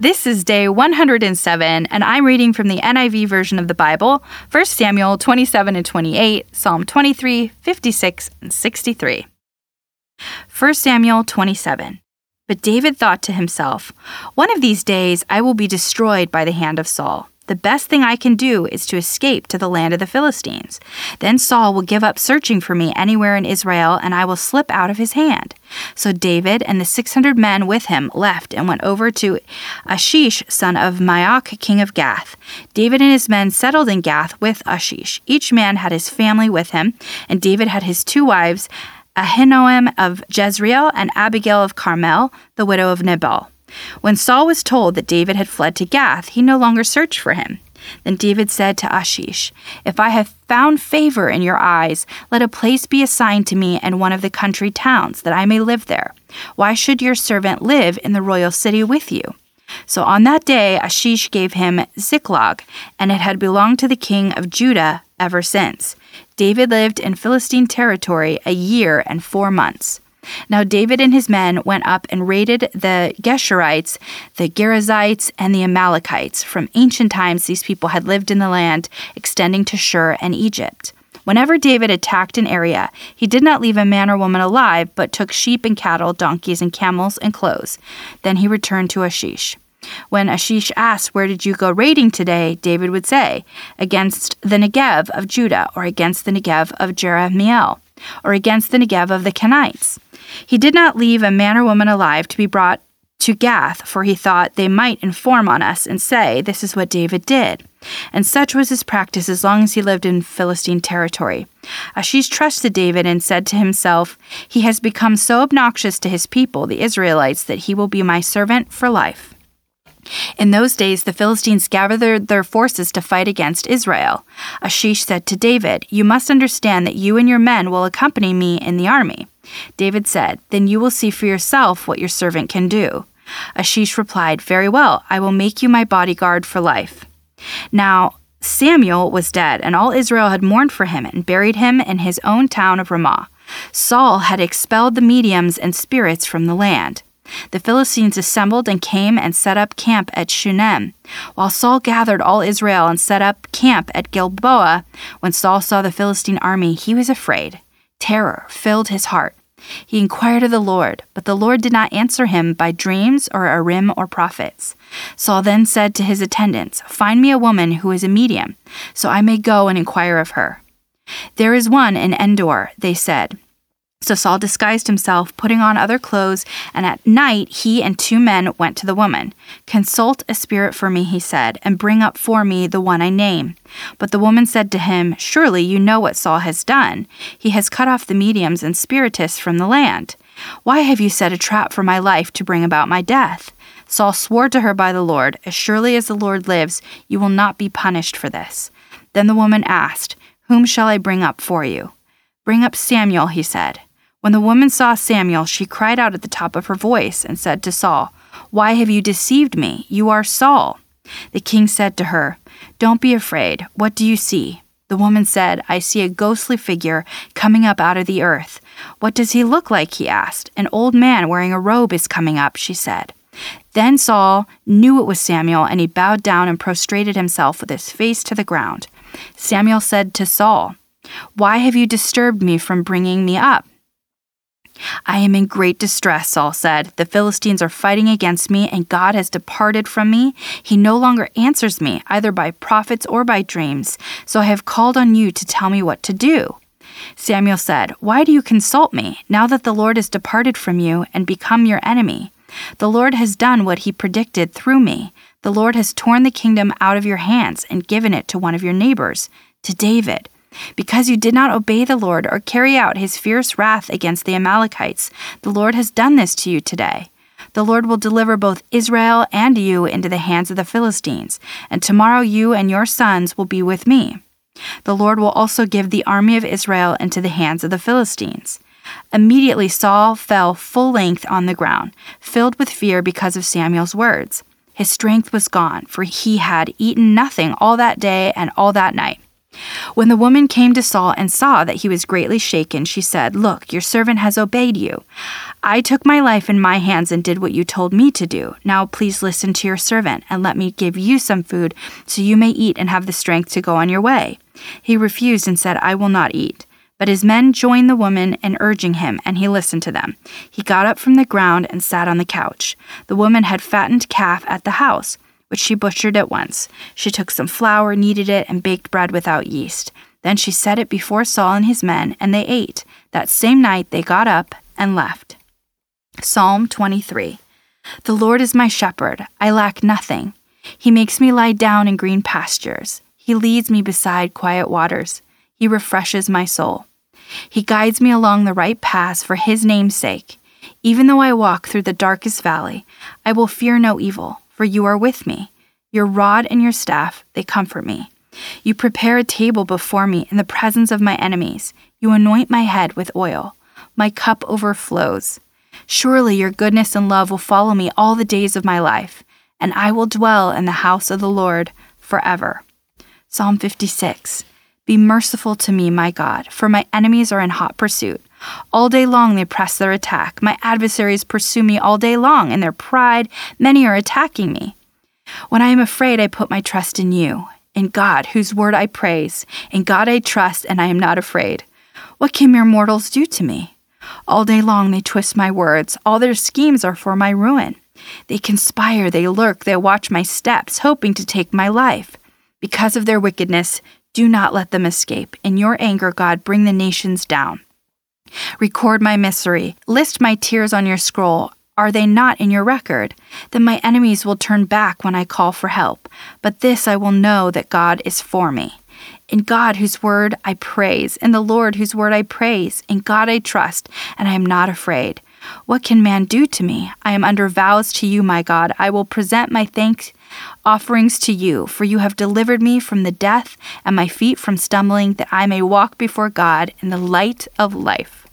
This is day 107, and I'm reading from the NIV version of the Bible 1 Samuel 27 and 28, Psalm 23, 56, and 63. 1 Samuel 27. But David thought to himself, One of these days I will be destroyed by the hand of Saul. The best thing I can do is to escape to the land of the Philistines. Then Saul will give up searching for me anywhere in Israel, and I will slip out of his hand. So David and the 600 men with him left and went over to Achish, son of Maoch, king of Gath. David and his men settled in Gath with Achish. Each man had his family with him, and David had his two wives, Ahinoam of Jezreel and Abigail of Carmel, the widow of Nabal. When Saul was told that David had fled to Gath, he no longer searched for him. Then David said to Achish, If I have found favor in your eyes, let a place be assigned to me in one of the country towns, that I may live there. Why should your servant live in the royal city with you? So on that day, Achish gave him Ziklag, and it had belonged to the king of Judah ever since. David lived in Philistine territory a year and four months. Now David and his men went up and raided the Geshurites, the Girzites, and the Amalekites. From ancient times, these people had lived in the land extending to Shur and Egypt. Whenever David attacked an area, he did not leave a man or woman alive, but took sheep and cattle, donkeys and camels and clothes. Then he returned to Achish. When Achish asked, Where did you go raiding today? David would say, Against the Negev of Judah, or against the Negev of Jerahmeel, or against the Negev of the Kenites. He did not leave a man or woman alive to be brought to Gath, for he thought they might inform on us and say, This is what David did. And such was his practice as long as he lived in Philistine territory. Achish trusted David and said to himself, He has become so obnoxious to his people, the Israelites, that he will be my servant for life. In those days, the Philistines gathered their forces to fight against Israel. Achish said to David, You must understand that you and your men will accompany me in the army. David said, Then you will see for yourself what your servant can do. Achish replied, Very well, I will make you my bodyguard for life. Now, Samuel was dead, and all Israel had mourned for him and buried him in his own town of Ramah. Saul had expelled the mediums and spirits from the land. The Philistines assembled and came and set up camp at Shunem. While Saul gathered all Israel and set up camp at Gilboa, when Saul saw the Philistine army, he was afraid. Terror filled his heart. He inquired of the Lord, but the Lord did not answer him by dreams or Urim or prophets. Saul then said to his attendants, Find me a woman who is a medium, so I may go and inquire of her. There is one in Endor, they said. So Saul disguised himself, putting on other clothes, and at night he and two men went to the woman. Consult a spirit for me, he said, and bring up for me the one I name. But the woman said to him, Surely you know what Saul has done. He has cut off the mediums and spiritists from the land. Why have you set a trap for my life to bring about my death? Saul swore to her by the Lord, As surely as the Lord lives, you will not be punished for this. Then the woman asked, Whom shall I bring up for you? Bring up Samuel, he said. When the woman saw Samuel, she cried out at the top of her voice and said to Saul, Why have you deceived me? You are Saul. The king said to her, Don't be afraid. What do you see? The woman said, I see a ghostly figure coming up out of the earth. What does he look like? he asked. An old man wearing a robe is coming up, she said. Then Saul knew it was Samuel, and he bowed down and prostrated himself with his face to the ground. Samuel said to Saul, Why have you disturbed me from bringing me up? I am in great distress, Saul said. The Philistines are fighting against me, and God has departed from me. He no longer answers me, either by prophets or by dreams. So I have called on you to tell me what to do. Samuel said, Why do you consult me, now that the Lord has departed from you and become your enemy? The Lord has done what he predicted through me. The Lord has torn the kingdom out of your hands and given it to one of your neighbors, to David. Because you did not obey the Lord or carry out his fierce wrath against the Amalekites, the Lord has done this to you today. The Lord will deliver both Israel and you into the hands of the Philistines, and tomorrow you and your sons will be with me. The Lord will also give the army of Israel into the hands of the Philistines. Immediately Saul fell full length on the ground, filled with fear because of Samuel's words. His strength was gone, for he had eaten nothing all that day and all that night. When the woman came to Saul and saw that he was greatly shaken, she said, Look, your servant has obeyed you. I took my life in my hands and did what you told me to do. Now please listen to your servant, and let me give you some food, so you may eat and have the strength to go on your way. He refused and said, I will not eat. But his men joined the woman in urging him, and he listened to them. He got up from the ground and sat on the couch. The woman had fattened calf at the house which she butchered at once. She took some flour, kneaded it, and baked bread without yeast. Then she set it before Saul and his men, and they ate. That same night they got up and left. Psalm 23 The Lord is my shepherd, I lack nothing. He makes me lie down in green pastures. He leads me beside quiet waters. He refreshes my soul. He guides me along the right paths for his name's sake. Even though I walk through the darkest valley, I will fear no evil for you are with me. Your rod and your staff, they comfort me. You prepare a table before me in the presence of my enemies. You anoint my head with oil. My cup overflows. Surely your goodness and love will follow me all the days of my life, and I will dwell in the house of the Lord forever. Psalm 56 Be merciful to me, my God, for my enemies are in hot pursuit. All day long they press their attack. My adversaries pursue me all day long. In their pride, many are attacking me. When I am afraid, I put my trust in you, in God, whose word I praise. In God I trust, and I am not afraid. What can mere mortals do to me? All day long they twist my words. All their schemes are for my ruin. They conspire, they lurk, they watch my steps, hoping to take my life. Because of their wickedness, do not let them escape. In your anger, God, bring the nations down. Record my misery. List my tears on your scroll. Are they not in your record? Then my enemies will turn back when I call for help. But this I will know that God is for me. In God, whose word I praise, in the Lord, whose word I praise, in God I trust, and I am not afraid. What can man do to me? I am under vows to you, my God. I will present my thanks offerings to you, for you have delivered me from the death and my feet from stumbling, that I may walk before God in the light of life.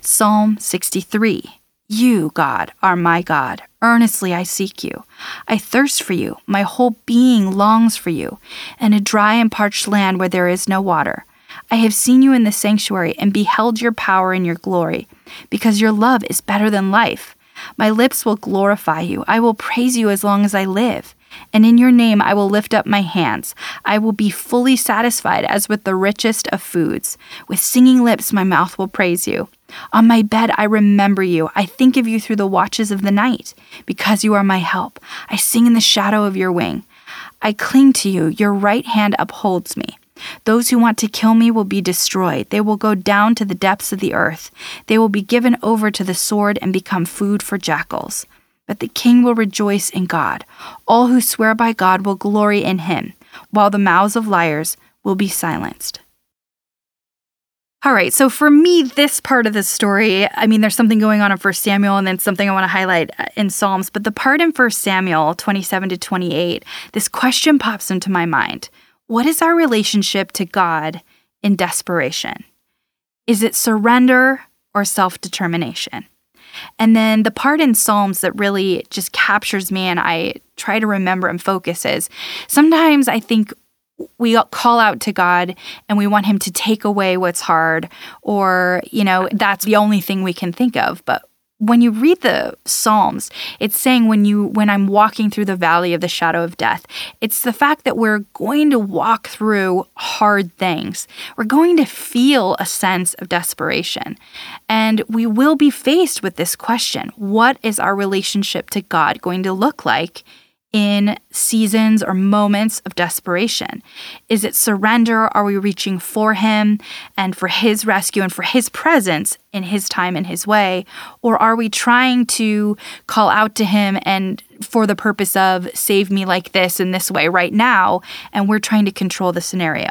Psalm 63 You, God, are my God. Earnestly I seek you. I thirst for you. My whole being longs for you, in a dry and parched land where there is no water. I have seen you in the sanctuary and beheld your power and your glory, because your love is better than life. My lips will glorify you. I will praise you as long as I live. And in your name I will lift up my hands. I will be fully satisfied as with the richest of foods. With singing lips my mouth will praise you. On my bed I remember you. I think of you through the watches of the night. Because you are my help, I sing in the shadow of your wing. I cling to you. Your right hand upholds me. Those who want to kill me will be destroyed. They will go down to the depths of the earth. They will be given over to the sword and become food for jackals. But the king will rejoice in God. All who swear by God will glory in him, while the mouths of liars will be silenced. All right, so for me, this part of the story, I mean, there's something going on in First Samuel and then something I want to highlight uh, in Psalms, but the part in First Samuel 27 to 28, this question pops into my mind What is our relationship to God in desperation? Is it surrender or self determination? And then the part in Psalms that really just captures me and I try to remember and focus is sometimes I think we call out to God and we want him to take away what's hard or you know that's the only thing we can think of but when you read the psalms it's saying when you when i'm walking through the valley of the shadow of death it's the fact that we're going to walk through hard things. We're going to feel a sense of desperation. And we will be faced with this question what is our relationship to god going to look like in seasons or moments of desperation? Is it surrender? Are we reaching for Him and for His rescue and for His presence in His time and His way? Or are we trying to call out to Him and for the purpose of save me like this in this way right now, and we're trying to control the scenario?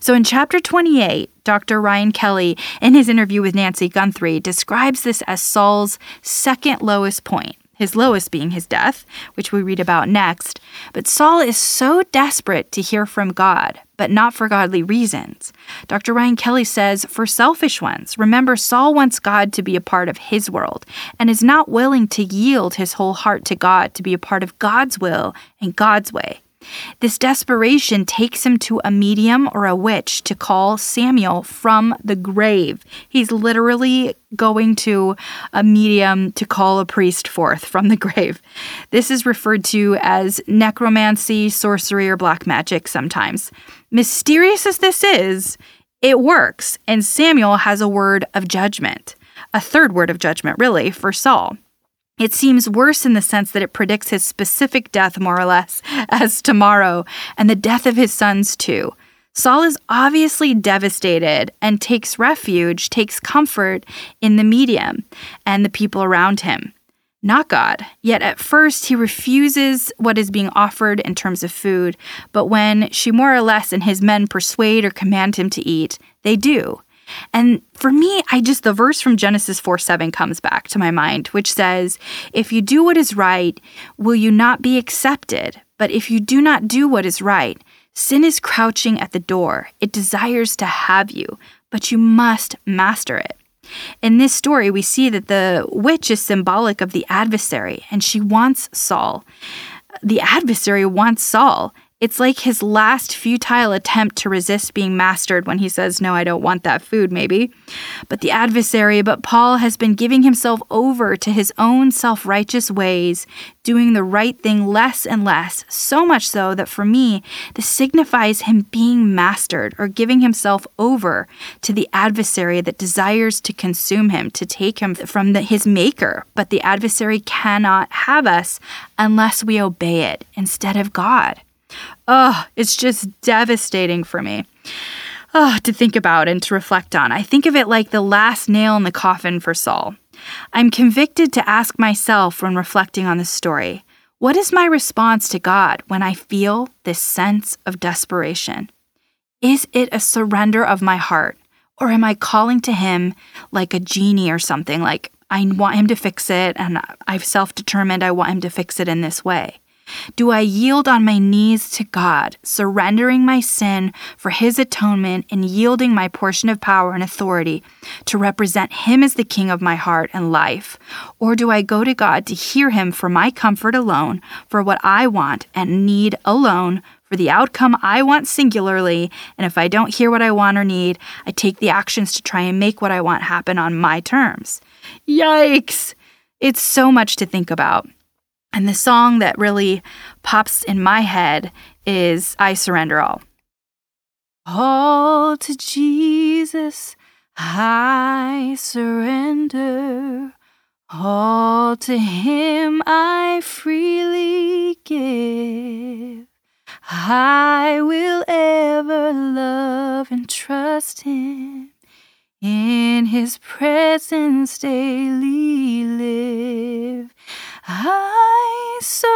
So in chapter 28, Dr. Ryan Kelly, in his interview with Nancy Guthrie, describes this as Saul's second lowest point his lowest being his death, which we read about next. But Saul is so desperate to hear from God, but not for godly reasons. Dr. Ryan Kelly says, for selfish ones. Remember, Saul wants God to be a part of his world and is not willing to yield his whole heart to God to be a part of God's will and God's way. This desperation takes him to a medium or a witch to call Samuel from the grave. He's literally going to a medium to call a priest forth from the grave. This is referred to as necromancy, sorcery, or black magic sometimes. Mysterious as this is, it works, and Samuel has a word of judgment, a third word of judgment, really, for Saul. It seems worse in the sense that it predicts his specific death, more or less, as tomorrow, and the death of his sons, too. Saul is obviously devastated and takes refuge, takes comfort in the medium and the people around him, not God. Yet at first, he refuses what is being offered in terms of food, but when she more or less and his men persuade or command him to eat, they do. And for me, I just, the verse from Genesis 4 7 comes back to my mind, which says, If you do what is right, will you not be accepted? But if you do not do what is right, sin is crouching at the door. It desires to have you, but you must master it. In this story, we see that the witch is symbolic of the adversary, and she wants Saul. The adversary wants Saul, it's like his last futile attempt to resist being mastered when he says, No, I don't want that food, maybe. But the adversary, but Paul has been giving himself over to his own self righteous ways, doing the right thing less and less, so much so that for me, this signifies him being mastered or giving himself over to the adversary that desires to consume him, to take him from the, his maker. But the adversary cannot have us unless we obey it instead of God. Oh, it's just devastating for me. Oh, to think about and to reflect on. I think of it like the last nail in the coffin for Saul. I'm convicted to ask myself when reflecting on this story what is my response to God when I feel this sense of desperation? Is it a surrender of my heart, or am I calling to Him like a genie or something, like I want Him to fix it and I've self determined I want Him to fix it in this way? Do I yield on my knees to God, surrendering my sin for His atonement and yielding my portion of power and authority to represent Him as the King of my heart and life? Or do I go to God to hear Him for my comfort alone, for what I want and need alone, for the outcome I want singularly, and if I don't hear what I want or need, I take the actions to try and make what I want happen on my terms? Yikes! It's so much to think about. And the song that really pops in my head is I Surrender All. All to Jesus I surrender. All to Him I freely give. I will ever love and trust Him. In His presence daily live. I surrender